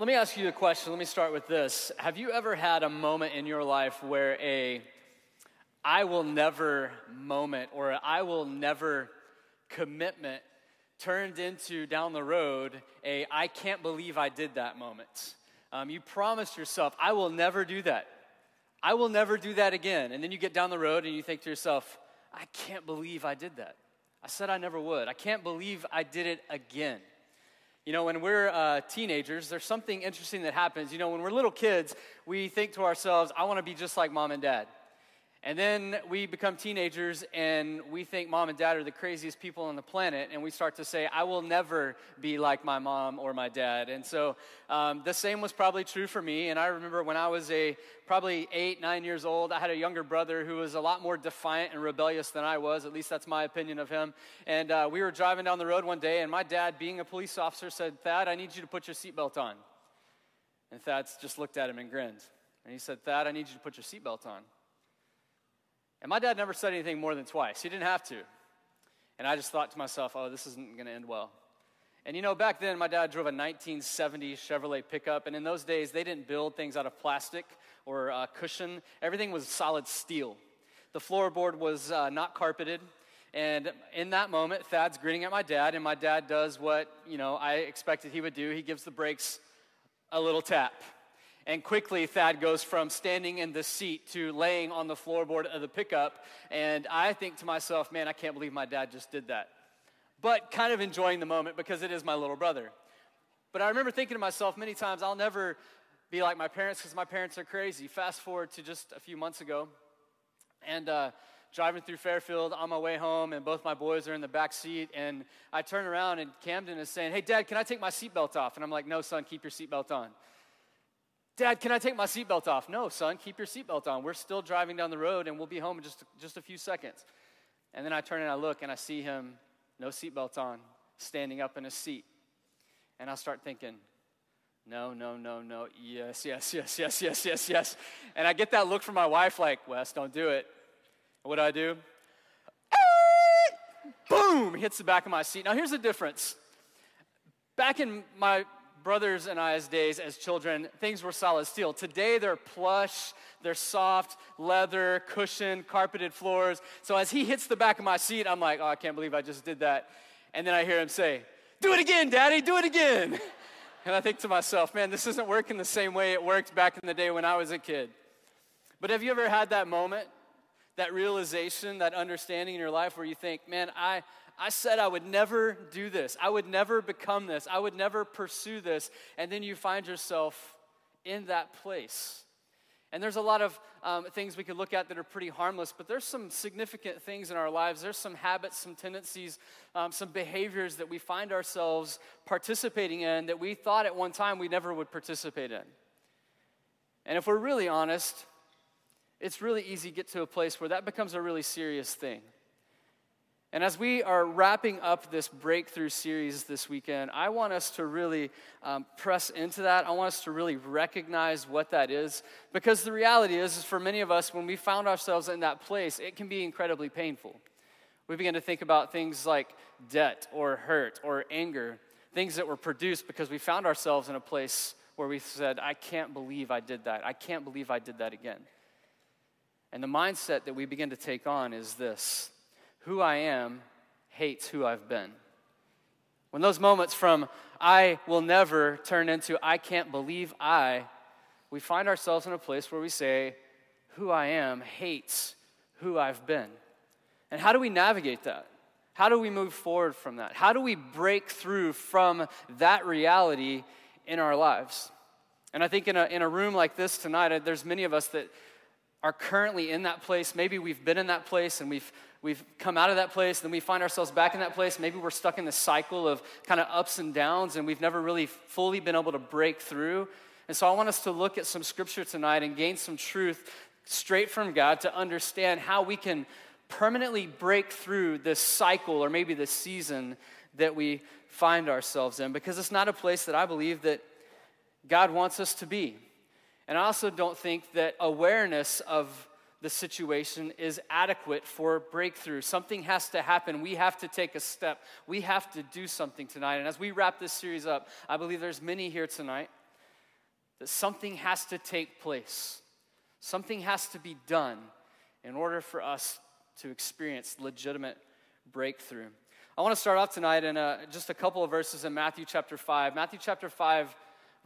let me ask you a question. Let me start with this. Have you ever had a moment in your life where a I will never moment or I will never commitment turned into down the road a I can't believe I did that moment? Um, you promised yourself, I will never do that. I will never do that again. And then you get down the road and you think to yourself, I can't believe I did that. I said I never would. I can't believe I did it again. You know, when we're uh, teenagers, there's something interesting that happens. You know, when we're little kids, we think to ourselves, I want to be just like mom and dad. And then we become teenagers and we think mom and dad are the craziest people on the planet, and we start to say, I will never be like my mom or my dad. And so um, the same was probably true for me. And I remember when I was a probably eight, nine years old, I had a younger brother who was a lot more defiant and rebellious than I was. At least that's my opinion of him. And uh, we were driving down the road one day, and my dad, being a police officer, said, Thad, I need you to put your seatbelt on. And Thad just looked at him and grinned. And he said, Thad, I need you to put your seatbelt on. And my dad never said anything more than twice. He didn't have to. And I just thought to myself, oh, this isn't going to end well. And you know, back then, my dad drove a 1970 Chevrolet pickup. And in those days, they didn't build things out of plastic or uh, cushion, everything was solid steel. The floorboard was uh, not carpeted. And in that moment, Thad's grinning at my dad, and my dad does what, you know, I expected he would do. He gives the brakes a little tap. And quickly, Thad goes from standing in the seat to laying on the floorboard of the pickup. And I think to myself, man, I can't believe my dad just did that. But kind of enjoying the moment because it is my little brother. But I remember thinking to myself many times, I'll never be like my parents because my parents are crazy. Fast forward to just a few months ago, and uh, driving through Fairfield on my way home, and both my boys are in the back seat. And I turn around, and Camden is saying, Hey, Dad, can I take my seatbelt off? And I'm like, No, son, keep your seatbelt on. Dad, can I take my seatbelt off? No, son, keep your seatbelt on. We're still driving down the road and we'll be home in just, just a few seconds. And then I turn and I look and I see him, no seatbelt on, standing up in his seat. And I start thinking, no, no, no, no, yes, yes, yes, yes, yes, yes, yes. And I get that look from my wife like, Wes, don't do it. What do I do? Boom! Hits the back of my seat. Now, here's the difference. Back in my brothers and I's days as children, things were solid steel. Today, they're plush, they're soft, leather, cushion, carpeted floors. So as he hits the back of my seat, I'm like, oh, I can't believe I just did that. And then I hear him say, Do it again, Daddy, do it again. And I think to myself, man, this isn't working the same way it worked back in the day when I was a kid. But have you ever had that moment, that realization, that understanding in your life where you think, man, I, I said I would never do this. I would never become this. I would never pursue this. And then you find yourself in that place. And there's a lot of um, things we could look at that are pretty harmless, but there's some significant things in our lives. There's some habits, some tendencies, um, some behaviors that we find ourselves participating in that we thought at one time we never would participate in. And if we're really honest, it's really easy to get to a place where that becomes a really serious thing. And as we are wrapping up this breakthrough series this weekend, I want us to really um, press into that. I want us to really recognize what that is. Because the reality is, is, for many of us, when we found ourselves in that place, it can be incredibly painful. We begin to think about things like debt or hurt or anger, things that were produced because we found ourselves in a place where we said, I can't believe I did that. I can't believe I did that again. And the mindset that we begin to take on is this who I am hates who I've been. When those moments from I will never turn into I can't believe I, we find ourselves in a place where we say, Who I am hates who I've been. And how do we navigate that? How do we move forward from that? How do we break through from that reality in our lives? And I think in a, in a room like this tonight, uh, there's many of us that are currently in that place. Maybe we've been in that place and we've, we've come out of that place, then we find ourselves back in that place. Maybe we're stuck in the cycle of kind of ups and downs and we've never really fully been able to break through. And so I want us to look at some scripture tonight and gain some truth straight from God to understand how we can permanently break through this cycle or maybe this season that we find ourselves in because it's not a place that I believe that God wants us to be. And I also don't think that awareness of the situation is adequate for breakthrough. Something has to happen. We have to take a step. We have to do something tonight. And as we wrap this series up, I believe there's many here tonight that something has to take place, something has to be done in order for us to experience legitimate breakthrough. I want to start off tonight in a, just a couple of verses in Matthew chapter 5. Matthew chapter 5,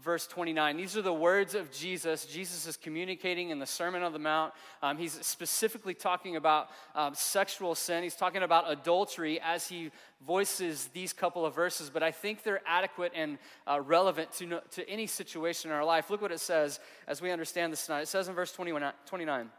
verse 29. These are the words of Jesus. Jesus is communicating in the Sermon on the Mount. Um, he's specifically talking about um, sexual sin, he's talking about adultery as he voices these couple of verses, but I think they're adequate and uh, relevant to, to any situation in our life. Look what it says as we understand this tonight. It says in verse 29.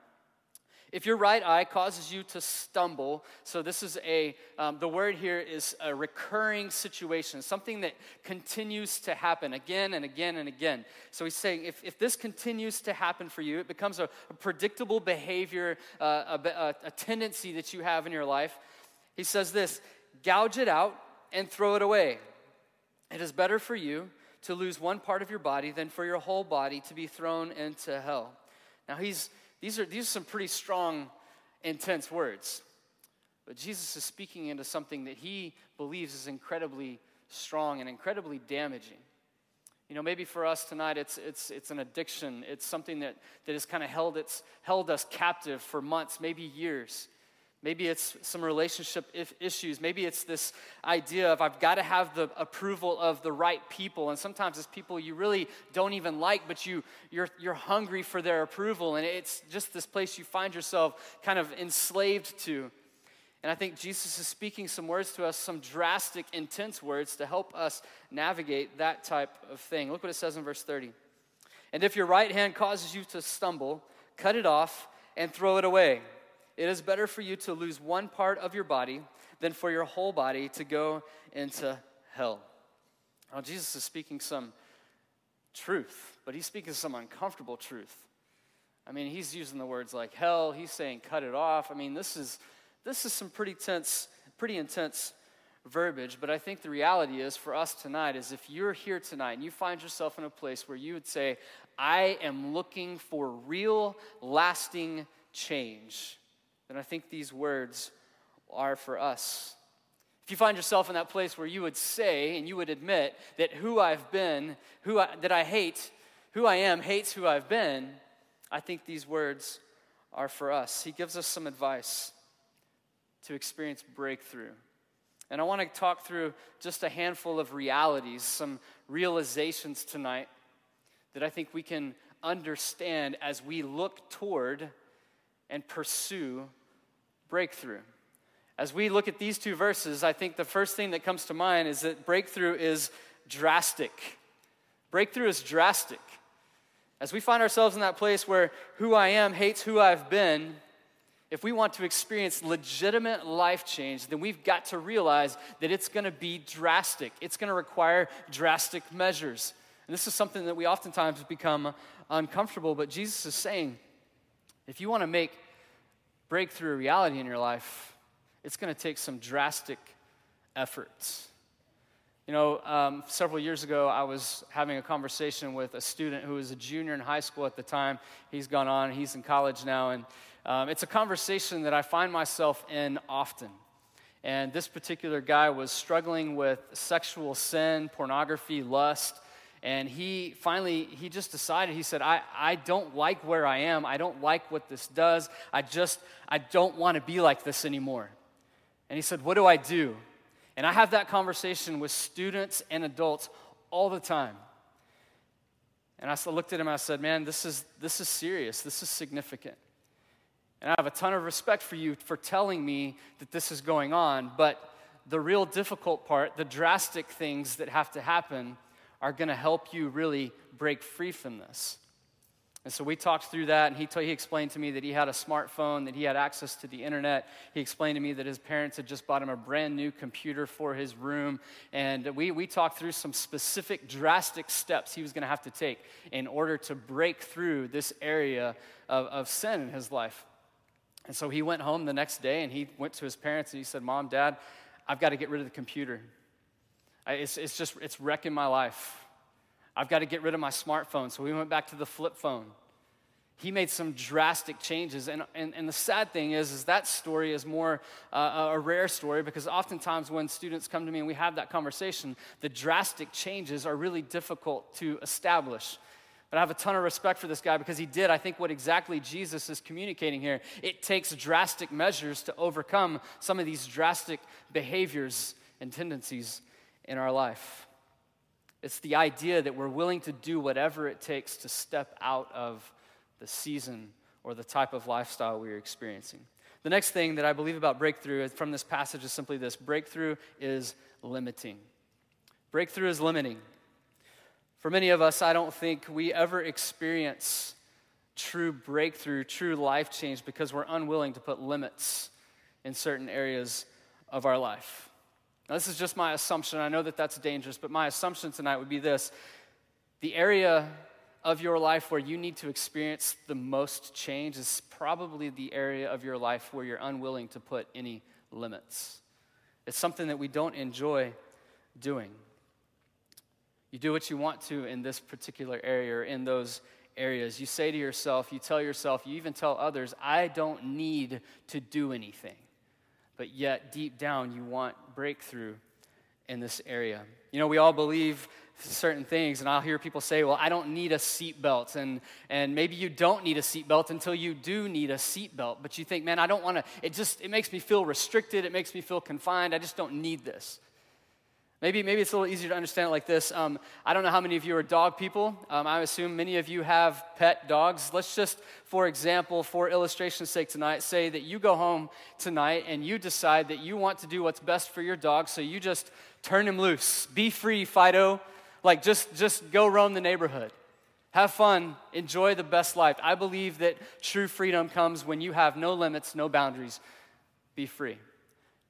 If your right eye causes you to stumble, so this is a, um, the word here is a recurring situation, something that continues to happen again and again and again. So he's saying if, if this continues to happen for you, it becomes a, a predictable behavior, uh, a, a, a tendency that you have in your life. He says this gouge it out and throw it away. It is better for you to lose one part of your body than for your whole body to be thrown into hell. Now he's these are, these are some pretty strong, intense words. But Jesus is speaking into something that he believes is incredibly strong and incredibly damaging. You know, maybe for us tonight, it's, it's, it's an addiction. It's something that, that has kind of held, it's, held us captive for months, maybe years. Maybe it's some relationship issues. Maybe it's this idea of I've got to have the approval of the right people. And sometimes it's people you really don't even like, but you, you're, you're hungry for their approval. And it's just this place you find yourself kind of enslaved to. And I think Jesus is speaking some words to us, some drastic, intense words to help us navigate that type of thing. Look what it says in verse 30. And if your right hand causes you to stumble, cut it off and throw it away. It is better for you to lose one part of your body than for your whole body to go into hell. Now, Jesus is speaking some truth, but he's speaking some uncomfortable truth. I mean, he's using the words like hell, he's saying cut it off. I mean, this is this is some pretty tense, pretty intense verbiage, but I think the reality is for us tonight is if you're here tonight and you find yourself in a place where you would say, I am looking for real lasting change then I think these words are for us. If you find yourself in that place where you would say and you would admit that who I've been, who I, that I hate, who I am hates who I've been, I think these words are for us. He gives us some advice to experience breakthrough. And I want to talk through just a handful of realities, some realizations tonight that I think we can understand as we look toward and pursue breakthrough. As we look at these two verses, I think the first thing that comes to mind is that breakthrough is drastic. Breakthrough is drastic. As we find ourselves in that place where who I am hates who I've been, if we want to experience legitimate life change, then we've got to realize that it's going to be drastic. It's going to require drastic measures. And this is something that we oftentimes become uncomfortable, but Jesus is saying if you want to make breakthrough a reality in your life, it's going to take some drastic efforts. You know, um, several years ago, I was having a conversation with a student who was a junior in high school at the time. He's gone on, he's in college now, and um, it's a conversation that I find myself in often. And this particular guy was struggling with sexual sin, pornography, lust, and he finally he just decided he said I, I don't like where i am. I don't like what this does. I just i don't want to be like this anymore. And he said what do i do? And i have that conversation with students and adults all the time. And i looked at him i said man this is this is serious. This is significant. And i have a ton of respect for you for telling me that this is going on but the real difficult part the drastic things that have to happen are going to help you really break free from this. And so we talked through that, and he, t- he explained to me that he had a smartphone, that he had access to the internet. He explained to me that his parents had just bought him a brand new computer for his room. And we, we talked through some specific, drastic steps he was going to have to take in order to break through this area of, of sin in his life. And so he went home the next day and he went to his parents and he said, Mom, Dad, I've got to get rid of the computer. It's, it's just, it's wrecking my life. I've got to get rid of my smartphone. So we went back to the flip phone. He made some drastic changes. And, and, and the sad thing is, is that story is more uh, a rare story because oftentimes when students come to me and we have that conversation, the drastic changes are really difficult to establish. But I have a ton of respect for this guy because he did, I think, what exactly Jesus is communicating here. It takes drastic measures to overcome some of these drastic behaviors and tendencies in our life. It's the idea that we're willing to do whatever it takes to step out of the season or the type of lifestyle we're experiencing. The next thing that I believe about breakthrough from this passage is simply this breakthrough is limiting. Breakthrough is limiting. For many of us, I don't think we ever experience true breakthrough, true life change because we're unwilling to put limits in certain areas of our life. Now, this is just my assumption. I know that that's dangerous, but my assumption tonight would be this the area of your life where you need to experience the most change is probably the area of your life where you're unwilling to put any limits. It's something that we don't enjoy doing. You do what you want to in this particular area or in those areas. You say to yourself, you tell yourself, you even tell others, I don't need to do anything but yet deep down you want breakthrough in this area. You know, we all believe certain things, and I'll hear people say, Well, I don't need a seatbelt. And, and maybe you don't need a seatbelt until you do need a seatbelt. But you think, Man, I don't want to, it just, it makes me feel restricted. It makes me feel confined. I just don't need this. Maybe, maybe it's a little easier to understand it like this. Um, I don't know how many of you are dog people. Um, I assume many of you have pet dogs. Let's just, for example, for illustration's sake tonight, say that you go home tonight and you decide that you want to do what's best for your dog, so you just turn him loose. Be free, Fido. Like, just, just go roam the neighborhood. Have fun, enjoy the best life. I believe that true freedom comes when you have no limits, no boundaries. Be free.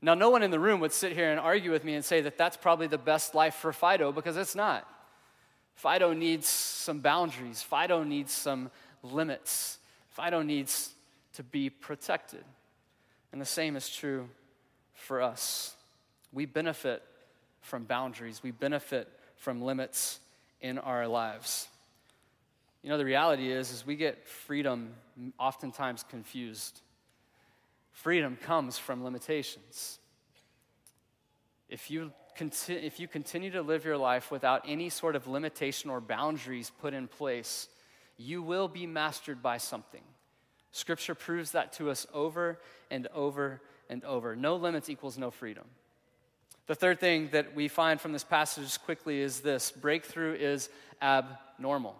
Now, no one in the room would sit here and argue with me and say that that's probably the best life for Fido because it's not. Fido needs some boundaries, Fido needs some limits, Fido needs to be protected. And the same is true for us. We benefit from boundaries, we benefit from limits in our lives. You know, the reality is, is we get freedom oftentimes confused. Freedom comes from limitations. If you, conti- if you continue to live your life without any sort of limitation or boundaries put in place, you will be mastered by something. Scripture proves that to us over and over and over. No limits equals no freedom. The third thing that we find from this passage quickly is this breakthrough is abnormal.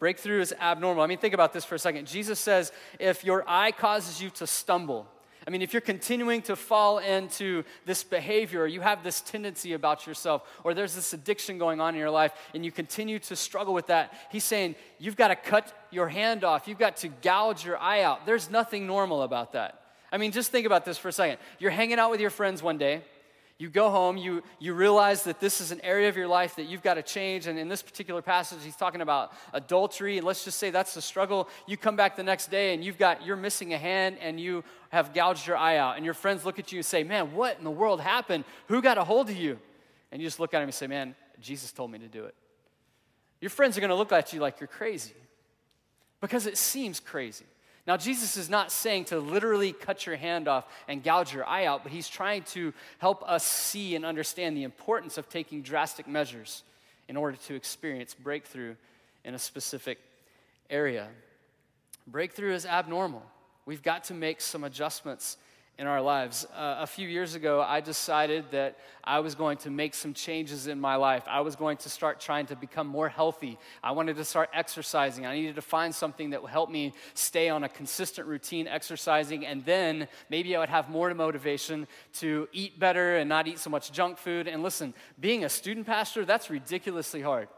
Breakthrough is abnormal. I mean, think about this for a second. Jesus says, if your eye causes you to stumble, I mean, if you're continuing to fall into this behavior, or you have this tendency about yourself, or there's this addiction going on in your life, and you continue to struggle with that, he's saying you've got to cut your hand off. You've got to gouge your eye out. There's nothing normal about that. I mean, just think about this for a second. You're hanging out with your friends one day, you go home, you, you realize that this is an area of your life that you've got to change. And in this particular passage, he's talking about adultery. And let's just say that's the struggle. You come back the next day and you've got, you're missing a hand and you have gouged your eye out. And your friends look at you and say, Man, what in the world happened? Who got a hold of you? And you just look at him and say, Man, Jesus told me to do it. Your friends are going to look at you like you're crazy because it seems crazy. Now, Jesus is not saying to literally cut your hand off and gouge your eye out, but he's trying to help us see and understand the importance of taking drastic measures in order to experience breakthrough in a specific area. Breakthrough is abnormal. We've got to make some adjustments in our lives. Uh, a few years ago, I decided that I was going to make some changes in my life. I was going to start trying to become more healthy. I wanted to start exercising. I needed to find something that would help me stay on a consistent routine exercising, and then maybe I would have more motivation to eat better and not eat so much junk food. And listen, being a student pastor, that's ridiculously hard.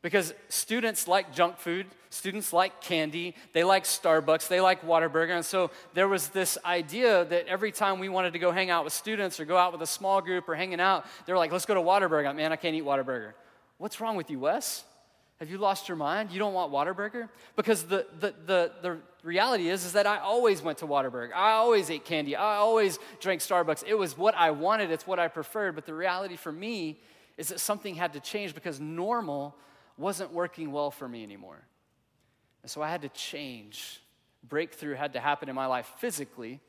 Because students like junk food, students like candy, they like Starbucks, they like Whataburger. And so there was this idea that every time we wanted to go hang out with students or go out with a small group or hanging out, they were like, let's go to Whataburger. Man, I can't eat Whataburger. What's wrong with you, Wes? Have you lost your mind? You don't want Whataburger? Because the, the, the, the reality is, is that I always went to Whataburger. I always ate candy. I always drank Starbucks. It was what I wanted, it's what I preferred. But the reality for me is that something had to change because normal wasn't working well for me anymore. And so I had to change. Breakthrough had to happen in my life physically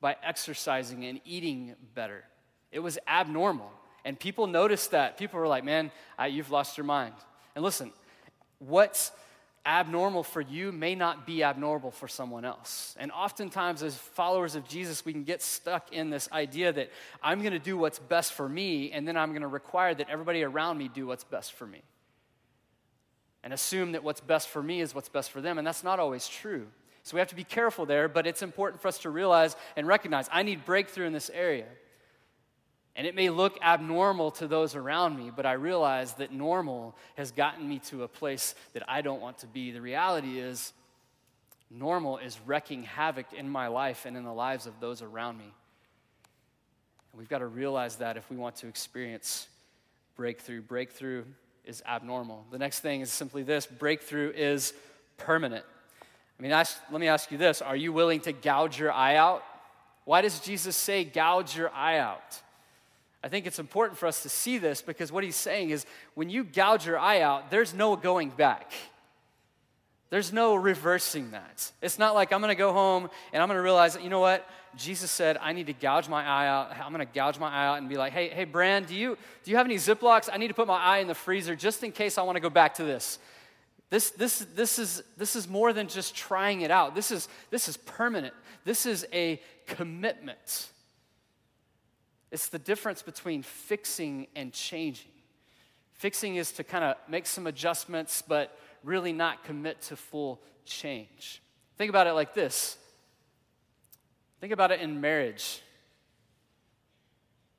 by exercising and eating better. It was abnormal. And people noticed that. People were like, man, I, you've lost your mind. And listen, what's abnormal for you may not be abnormal for someone else. And oftentimes, as followers of Jesus, we can get stuck in this idea that I'm going to do what's best for me, and then I'm going to require that everybody around me do what's best for me. And assume that what's best for me is what's best for them, and that's not always true. So we have to be careful there, but it's important for us to realize and recognize I need breakthrough in this area. And it may look abnormal to those around me, but I realize that normal has gotten me to a place that I don't want to be. The reality is, normal is wrecking havoc in my life and in the lives of those around me. And we've got to realize that if we want to experience breakthrough. Breakthrough is abnormal. The next thing is simply this breakthrough is permanent. I mean, ask, let me ask you this Are you willing to gouge your eye out? Why does Jesus say, gouge your eye out? I think it's important for us to see this because what he's saying is when you gouge your eye out, there's no going back. There's no reversing that. It's not like I'm going to go home and I'm going to realize that, you know what? Jesus said, I need to gouge my eye out. I'm going to gouge my eye out and be like, hey, hey, Brand, do you, do you have any Ziplocs? I need to put my eye in the freezer just in case I want to go back to this. This, this, this, is, this is more than just trying it out. This is, this is permanent. This is a commitment. It's the difference between fixing and changing. Fixing is to kind of make some adjustments, but really not commit to full change. Think about it like this think about it in marriage.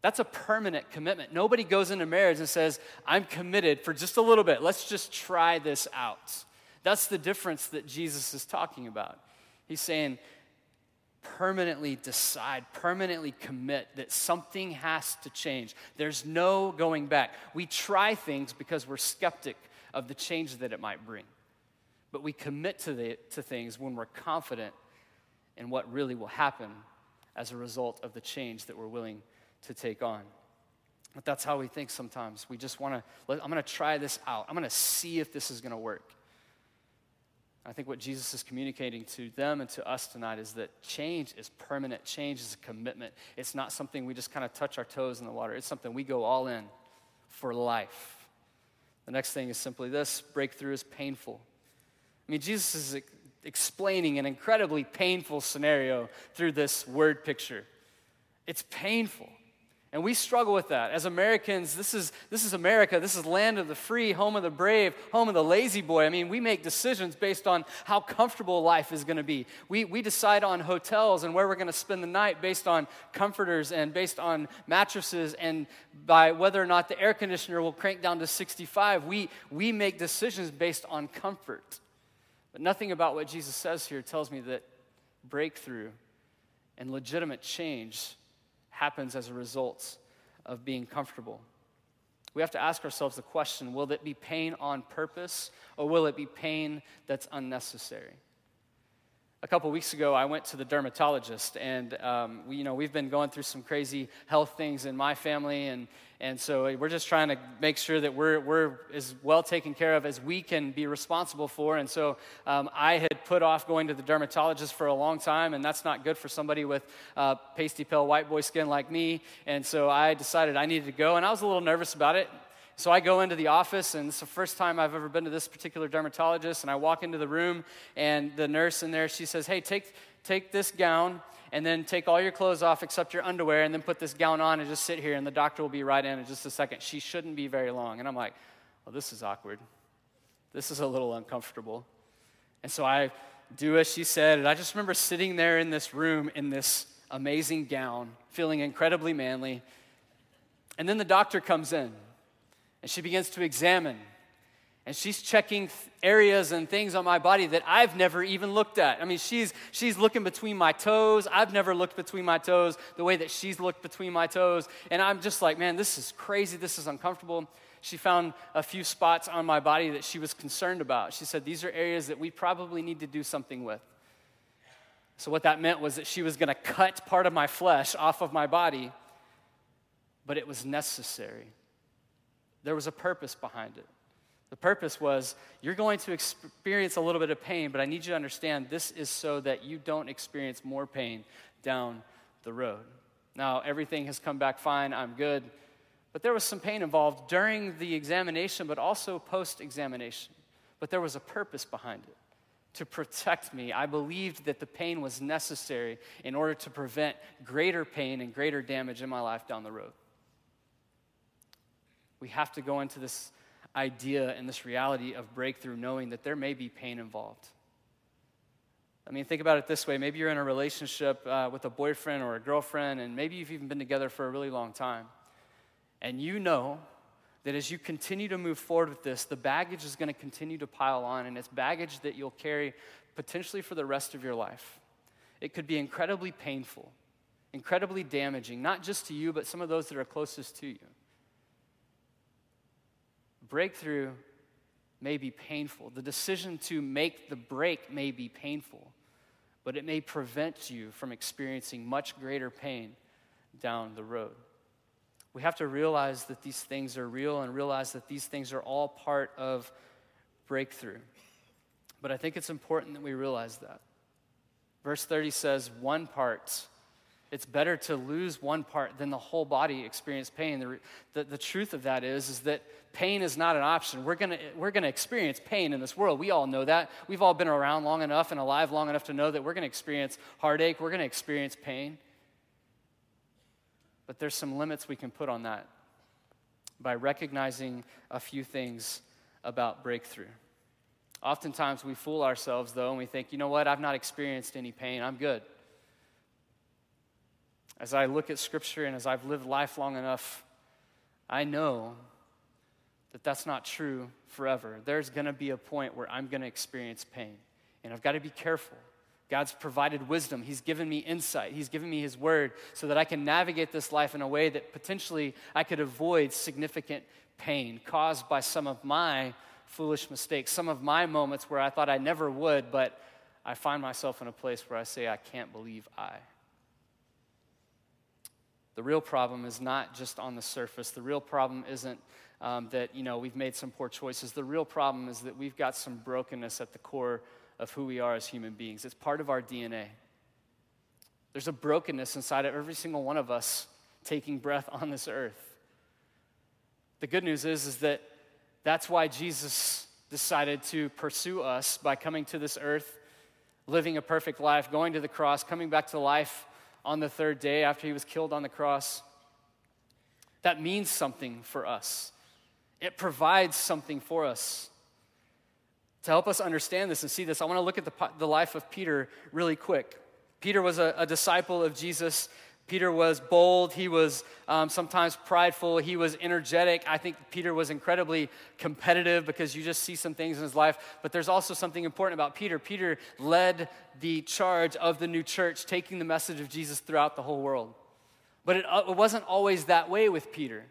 That's a permanent commitment. Nobody goes into marriage and says, I'm committed for just a little bit. Let's just try this out. That's the difference that Jesus is talking about. He's saying, permanently decide, permanently commit that something has to change. There's no going back. We try things because we're skeptic of the change that it might bring. But we commit to, the, to things when we're confident in what really will happen as a result of the change that we're willing to take on. But that's how we think sometimes. We just want to, I'm going to try this out. I'm going to see if this is going to work. I think what Jesus is communicating to them and to us tonight is that change is permanent. Change is a commitment. It's not something we just kind of touch our toes in the water, it's something we go all in for life. The next thing is simply this breakthrough is painful. I mean, Jesus is explaining an incredibly painful scenario through this word picture. It's painful. And we struggle with that. As Americans, this is, this is America. This is land of the free, home of the brave, home of the lazy boy. I mean, we make decisions based on how comfortable life is going to be. We, we decide on hotels and where we're going to spend the night based on comforters and based on mattresses and by whether or not the air conditioner will crank down to 65. We, we make decisions based on comfort. But nothing about what Jesus says here tells me that breakthrough and legitimate change happens as a result of being comfortable. We have to ask ourselves the question will it be pain on purpose or will it be pain that's unnecessary? A couple weeks ago, I went to the dermatologist, and um, we, you know we've been going through some crazy health things in my family, and and so we're just trying to make sure that we're we're as well taken care of as we can be responsible for. And so um, I had put off going to the dermatologist for a long time, and that's not good for somebody with uh, pasty pale white boy skin like me. And so I decided I needed to go, and I was a little nervous about it. So I go into the office, and it's the first time I've ever been to this particular dermatologist. And I walk into the room, and the nurse in there, she says, Hey, take, take this gown, and then take all your clothes off except your underwear, and then put this gown on and just sit here, and the doctor will be right in in just a second. She shouldn't be very long. And I'm like, Well, this is awkward. This is a little uncomfortable. And so I do as she said, and I just remember sitting there in this room in this amazing gown, feeling incredibly manly. And then the doctor comes in and she begins to examine. And she's checking areas and things on my body that I've never even looked at. I mean, she's, she's looking between my toes. I've never looked between my toes the way that she's looked between my toes. And I'm just like, man, this is crazy. This is uncomfortable. She found a few spots on my body that she was concerned about. She said, These are areas that we probably need to do something with. So, what that meant was that she was going to cut part of my flesh off of my body, but it was necessary. There was a purpose behind it. The purpose was you're going to experience a little bit of pain, but I need you to understand this is so that you don't experience more pain down the road. Now, everything has come back fine, I'm good, but there was some pain involved during the examination, but also post examination. but there was a purpose behind it to protect me. I believed that the pain was necessary in order to prevent greater pain and greater damage in my life down the road. We have to go into this idea and this reality of breakthrough knowing that there may be pain involved. I mean, think about it this way. Maybe you're in a relationship uh, with a boyfriend or a girlfriend, and maybe you've even been together for a really long time. And you know that as you continue to move forward with this, the baggage is going to continue to pile on, and it's baggage that you'll carry potentially for the rest of your life. It could be incredibly painful, incredibly damaging, not just to you, but some of those that are closest to you. Breakthrough may be painful. The decision to make the break may be painful, but it may prevent you from experiencing much greater pain down the road. We have to realize that these things are real and realize that these things are all part of breakthrough. But I think it's important that we realize that. Verse 30 says, one part. It's better to lose one part than the whole body experience pain. The, the, the truth of that is, is that pain is not an option. We're going we're gonna experience pain in this world. We all know that. We've all been around long enough and alive long enough to know that we're going to experience heartache, we're going to experience pain. But there's some limits we can put on that by recognizing a few things about breakthrough. Oftentimes we fool ourselves, though, and we think, you know what, I've not experienced any pain, I'm good. As I look at Scripture and as I've lived life long enough, I know that that's not true forever. There's going to be a point where I'm going to experience pain, and I've got to be careful. God's provided wisdom. He's given me insight. He's given me His word so that I can navigate this life in a way that potentially I could avoid significant pain caused by some of my foolish mistakes, some of my moments where I thought I never would, but I find myself in a place where I say, I can't believe I. The real problem is not just on the surface. The real problem isn't um, that you know we've made some poor choices. The real problem is that we've got some brokenness at the core of who we are as human beings. It's part of our DNA. There's a brokenness inside of every single one of us taking breath on this earth. The good news is, is that that's why Jesus decided to pursue us by coming to this earth, living a perfect life, going to the cross, coming back to life on the third day after he was killed on the cross. That means something for us. It provides something for us. To help us understand this and see this, I want to look at the, the life of Peter really quick. Peter was a, a disciple of Jesus. Peter was bold. He was um, sometimes prideful. He was energetic. I think Peter was incredibly competitive because you just see some things in his life. But there's also something important about Peter. Peter led the charge of the new church, taking the message of Jesus throughout the whole world. But it, uh, it wasn't always that way with Peter.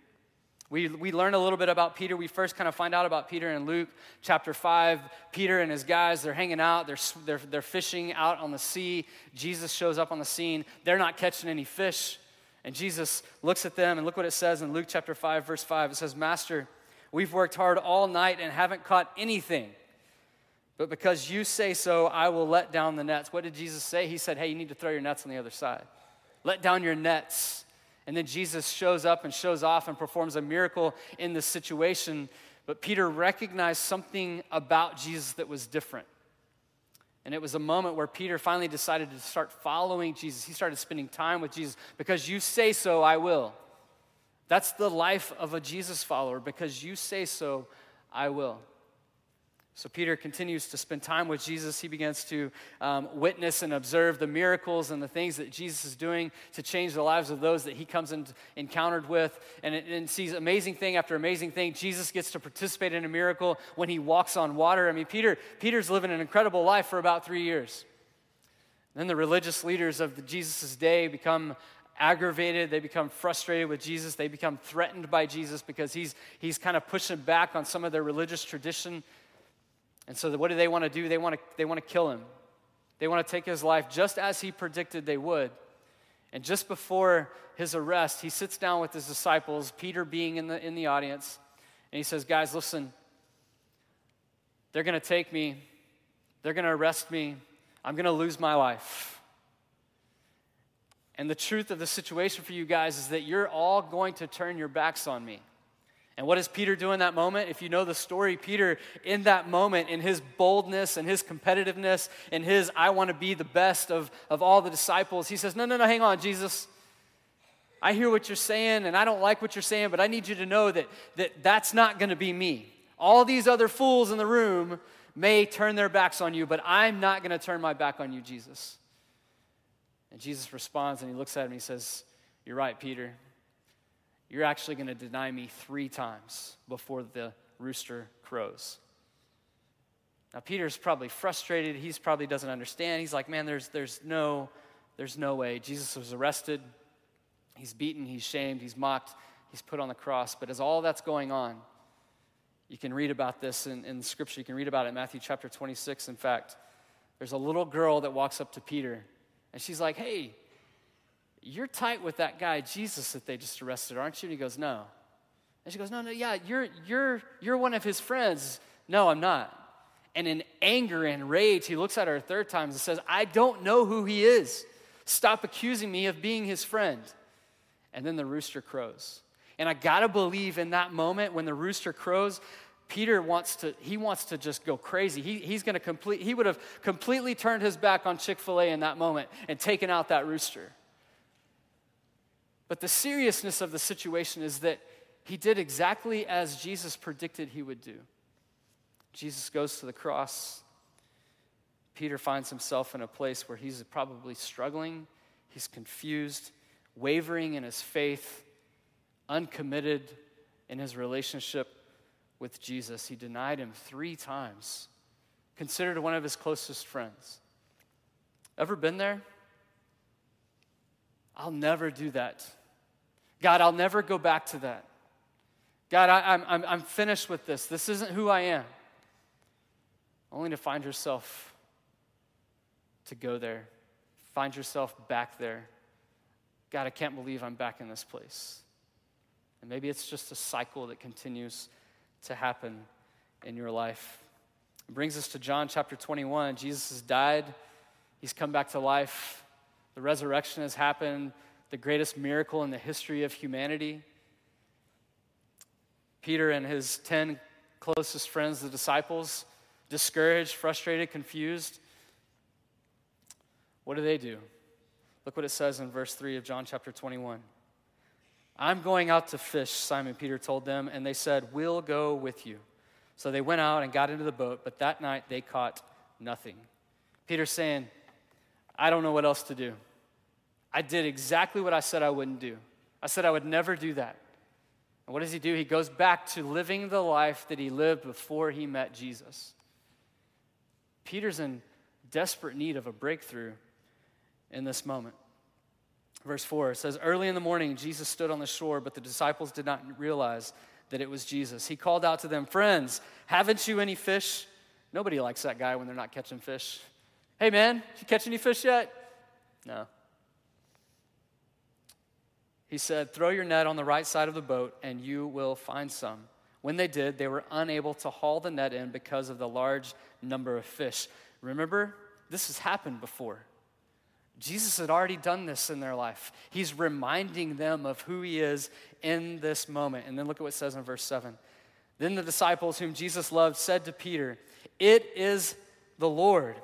We, we learn a little bit about Peter. We first kind of find out about Peter in Luke chapter 5. Peter and his guys, they're hanging out, they're, they're, they're fishing out on the sea. Jesus shows up on the scene. They're not catching any fish. And Jesus looks at them, and look what it says in Luke chapter 5, verse 5. It says, Master, we've worked hard all night and haven't caught anything. But because you say so, I will let down the nets. What did Jesus say? He said, Hey, you need to throw your nets on the other side. Let down your nets. And then Jesus shows up and shows off and performs a miracle in this situation. But Peter recognized something about Jesus that was different. And it was a moment where Peter finally decided to start following Jesus. He started spending time with Jesus. Because you say so, I will. That's the life of a Jesus follower. Because you say so, I will. So Peter continues to spend time with Jesus. He begins to um, witness and observe the miracles and the things that Jesus is doing to change the lives of those that he comes and encountered with, and, and sees amazing thing after amazing thing. Jesus gets to participate in a miracle when he walks on water. I mean, Peter Peter's living an incredible life for about three years. Then the religious leaders of Jesus' day become aggravated. They become frustrated with Jesus. They become threatened by Jesus because he's, he's kind of pushing back on some of their religious tradition. And so, what do they want to do? They want to, they want to kill him. They want to take his life just as he predicted they would. And just before his arrest, he sits down with his disciples, Peter being in the, in the audience, and he says, Guys, listen, they're going to take me, they're going to arrest me, I'm going to lose my life. And the truth of the situation for you guys is that you're all going to turn your backs on me. And what does Peter do in that moment? If you know the story, Peter, in that moment, in his boldness and his competitiveness and his, I want to be the best of, of all the disciples, he says, No, no, no, hang on, Jesus. I hear what you're saying and I don't like what you're saying, but I need you to know that, that that's not going to be me. All these other fools in the room may turn their backs on you, but I'm not going to turn my back on you, Jesus. And Jesus responds and he looks at him and he says, You're right, Peter. You're actually going to deny me three times before the rooster crows. Now, Peter's probably frustrated. He's probably doesn't understand. He's like, Man, there's, there's, no, there's no way. Jesus was arrested. He's beaten. He's shamed. He's mocked. He's put on the cross. But as all that's going on, you can read about this in, in Scripture. You can read about it in Matthew chapter 26. In fact, there's a little girl that walks up to Peter, and she's like, Hey, you're tight with that guy, Jesus, that they just arrested, aren't you? And he goes, No. And she goes, No, no, yeah, you're, you're, you're one of his friends. No, I'm not. And in anger and rage, he looks at her a third time and says, I don't know who he is. Stop accusing me of being his friend. And then the rooster crows. And I gotta believe in that moment when the rooster crows, Peter wants to, he wants to just go crazy. He, he's gonna complete, he would have completely turned his back on Chick fil A in that moment and taken out that rooster. But the seriousness of the situation is that he did exactly as Jesus predicted he would do. Jesus goes to the cross. Peter finds himself in a place where he's probably struggling, he's confused, wavering in his faith uncommitted in his relationship with Jesus. He denied him three times, considered one of his closest friends. Ever been there? I'll never do that. God, I'll never go back to that. God, I, am I'm, I'm finished with this. This isn't who I am. Only to find yourself to go there, find yourself back there. God, I can't believe I'm back in this place. And maybe it's just a cycle that continues to happen in your life. It brings us to John chapter 21. Jesus has died, he's come back to life. The resurrection has happened, the greatest miracle in the history of humanity. Peter and his 10 closest friends, the disciples, discouraged, frustrated, confused. What do they do? Look what it says in verse 3 of John chapter 21. I'm going out to fish, Simon Peter told them, and they said, We'll go with you. So they went out and got into the boat, but that night they caught nothing. Peter's saying, I don't know what else to do. I did exactly what I said I wouldn't do. I said I would never do that. And what does he do? He goes back to living the life that he lived before he met Jesus. Peter's in desperate need of a breakthrough in this moment. Verse 4 says, Early in the morning, Jesus stood on the shore, but the disciples did not realize that it was Jesus. He called out to them, Friends, haven't you any fish? Nobody likes that guy when they're not catching fish. Hey, man, you catch any fish yet? No. He said, Throw your net on the right side of the boat, and you will find some. When they did, they were unable to haul the net in because of the large number of fish. Remember, this has happened before. Jesus had already done this in their life. He's reminding them of who he is in this moment. And then look at what it says in verse 7. Then the disciples whom Jesus loved said to Peter, It is the Lord.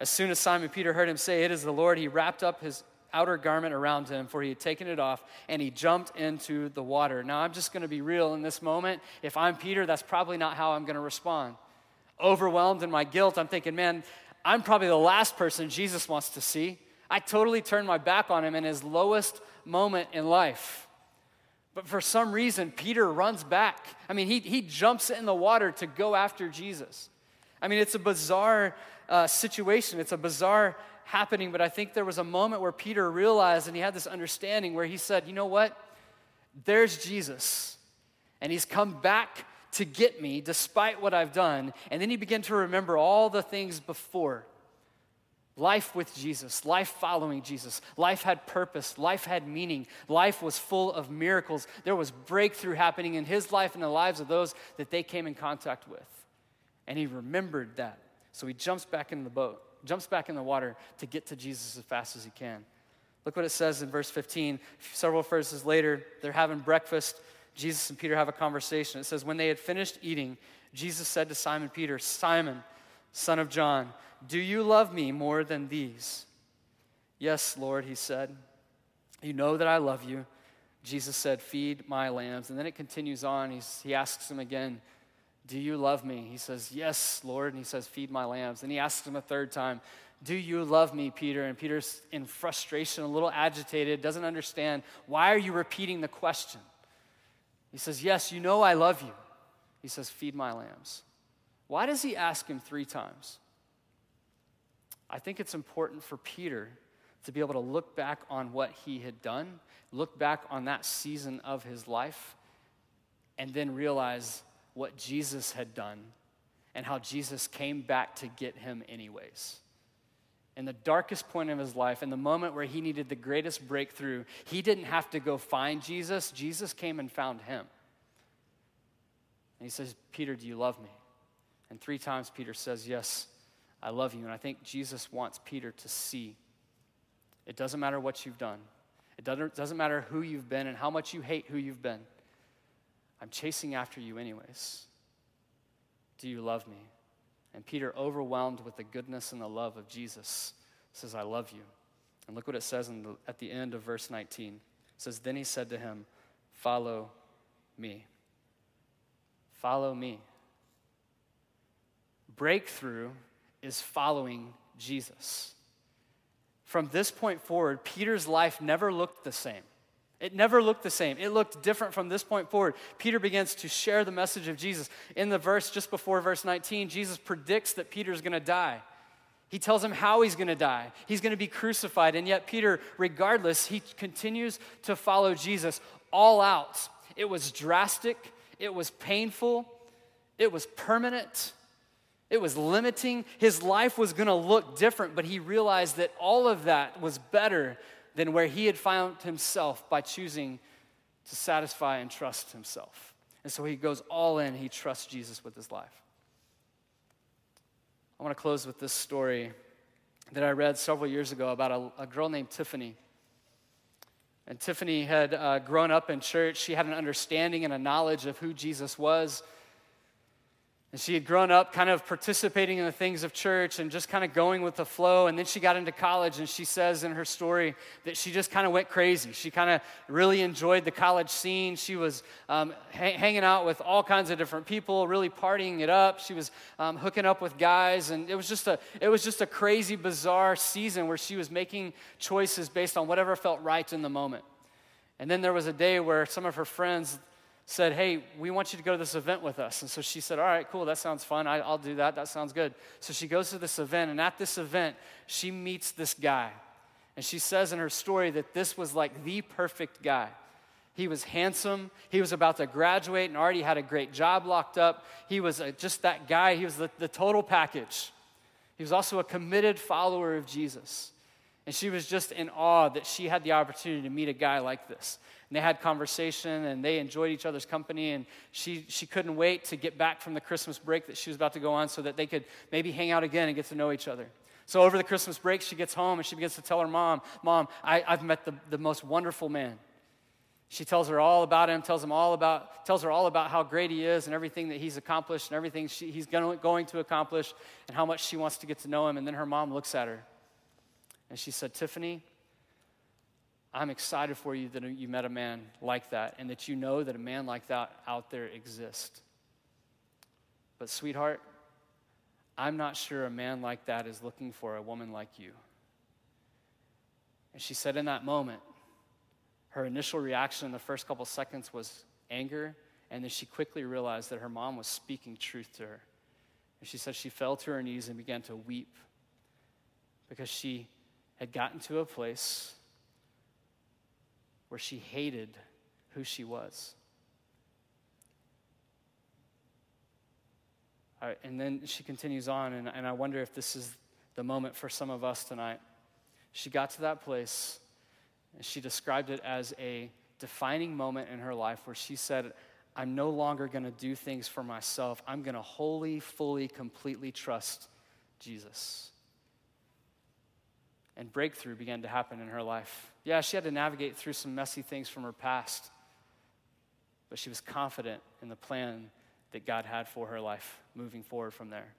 As soon as Simon Peter heard him say, It is the Lord, he wrapped up his outer garment around him, for he had taken it off, and he jumped into the water. Now, I'm just going to be real in this moment. If I'm Peter, that's probably not how I'm going to respond. Overwhelmed in my guilt, I'm thinking, man, I'm probably the last person Jesus wants to see. I totally turned my back on him in his lowest moment in life. But for some reason, Peter runs back. I mean, he, he jumps in the water to go after Jesus. I mean, it's a bizarre uh, situation, it's a bizarre happening, but I think there was a moment where Peter realized and he had this understanding where he said, You know what? There's Jesus. And he's come back to get me despite what I've done. And then he began to remember all the things before. Life with Jesus, life following Jesus. Life had purpose, life had meaning, life was full of miracles. There was breakthrough happening in his life and the lives of those that they came in contact with. And he remembered that. So he jumps back in the boat, jumps back in the water to get to Jesus as fast as he can. Look what it says in verse 15. Several verses later, they're having breakfast. Jesus and Peter have a conversation. It says, When they had finished eating, Jesus said to Simon Peter, Simon, son of John, do you love me more than these? Yes, Lord, he said. You know that I love you. Jesus said, Feed my lambs. And then it continues on. He's, he asks him again, Do you love me? He says, Yes, Lord. And he says, Feed my lambs. And he asks him a third time, Do you love me, Peter? And Peter's in frustration, a little agitated, doesn't understand. Why are you repeating the question? He says, Yes, you know I love you. He says, Feed my lambs. Why does he ask him three times? I think it's important for Peter to be able to look back on what he had done, look back on that season of his life, and then realize what Jesus had done and how Jesus came back to get him, anyways. In the darkest point of his life, in the moment where he needed the greatest breakthrough, he didn't have to go find Jesus. Jesus came and found him. And he says, Peter, do you love me? And three times Peter says, Yes, I love you. And I think Jesus wants Peter to see it doesn't matter what you've done, it doesn't, doesn't matter who you've been and how much you hate who you've been. I'm chasing after you, anyways. Do you love me? And Peter, overwhelmed with the goodness and the love of Jesus, says, I love you. And look what it says the, at the end of verse 19. It says, Then he said to him, Follow me. Follow me. Breakthrough is following Jesus. From this point forward, Peter's life never looked the same. It never looked the same. It looked different from this point forward. Peter begins to share the message of Jesus. In the verse just before verse 19, Jesus predicts that Peter's going to die. He tells him how he's going to die. He's going to be crucified. And yet, Peter, regardless, he continues to follow Jesus all out. It was drastic, it was painful, it was permanent. It was limiting. His life was going to look different, but he realized that all of that was better than where he had found himself by choosing to satisfy and trust himself. And so he goes all in. He trusts Jesus with his life. I want to close with this story that I read several years ago about a, a girl named Tiffany. And Tiffany had uh, grown up in church. She had an understanding and a knowledge of who Jesus was. And she had grown up kind of participating in the things of church and just kind of going with the flow. And then she got into college, and she says in her story that she just kind of went crazy. She kind of really enjoyed the college scene. She was um, ha- hanging out with all kinds of different people, really partying it up. She was um, hooking up with guys, and it was just a it was just a crazy, bizarre season where she was making choices based on whatever felt right in the moment. And then there was a day where some of her friends said, Hey, we want you to go to this event with us. And so she said, All right, cool, that sounds fun. I, will do that. That sounds good. So she goes to this event, and at this event, she meets this guy. And she says in her story that this was like the perfect guy. He was handsome. He was about to graduate and already had a great job locked up. He was a, just that guy. He was the, the total package. He was also a committed follower of Jesus. And she was just in awe that she had the opportunity to meet a guy like this. And they had conversation and they enjoyed each other's company and she, she couldn't wait to get back from the christmas break that she was about to go on so that they could maybe hang out again and get to know each other. So over the christmas break she gets home and she begins to tell her mom mom I, i've met the, the most wonderful man. She tells her all about him tells him all about tells her all about how great he is and everything that he's accomplished and everything she, he's going, going to accomplish and how much she wants to get to know him. And then her mom looks at her and she said tiffany I'm excited for you that you met a man like that and that you know that a man like that out there exists. But, sweetheart, I'm not sure a man like that is looking for a woman like you. And she said in that moment, her initial reaction in the first couple seconds was anger, and then she quickly realized that her mom was speaking truth to her. And she said she fell to her knees and began to weep because she had gotten to a place where she hated who she was. And then she continues on, and, and I wonder if this is the moment for some of us tonight. She got to that place, and she described it as a defining moment in her life where she said, I'm no longer going to do things for myself. I'm going to wholly, fully, completely trust Jesus and breakthrough began to happen in her life. Yeah, she had to navigate through some messy things from her past. but she was confident in the plan that God had for her life moving forward from there.